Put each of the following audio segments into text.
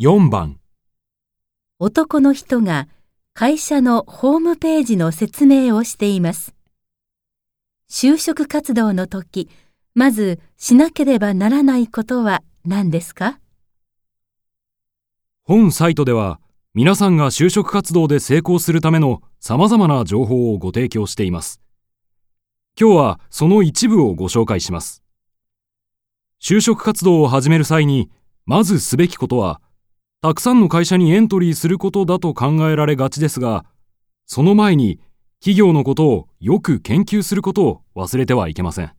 4番男の人が会社のホームページの説明をしています。就職活動の時、まずしなければならないことは何ですか？本サイトでは皆さんが就職活動で成功するための様々な情報をご提供しています。今日はその一部をご紹介します。就職活動を始める際に、まずすべきことは、たくさんの会社にエントリーすることだと考えられがちですが、その前に企業のことをよく研究することを忘れてはいけません。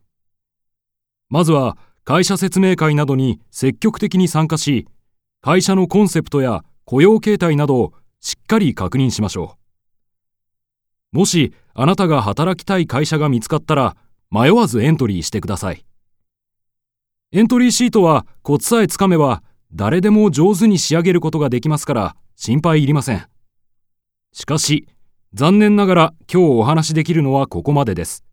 まずは会社説明会などに積極的に参加し、会社のコンセプトや雇用形態などをしっかり確認しましょう。もしあなたが働きたい会社が見つかったら迷わずエントリーしてください。エントリーシートはコツさえつかめば誰でも上手に仕上げることができますから心配いりません。しかし、残念ながら今日お話しできるのはここまでです。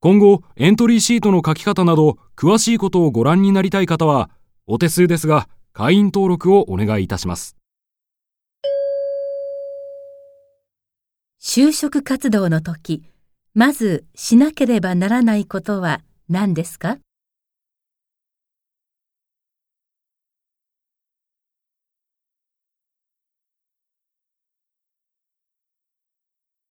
今後、エントリーシートの書き方など詳しいことをご覧になりたい方は、お手数ですが会員登録をお願いいたします。就職活動の時、まずしなければならないことは何ですか？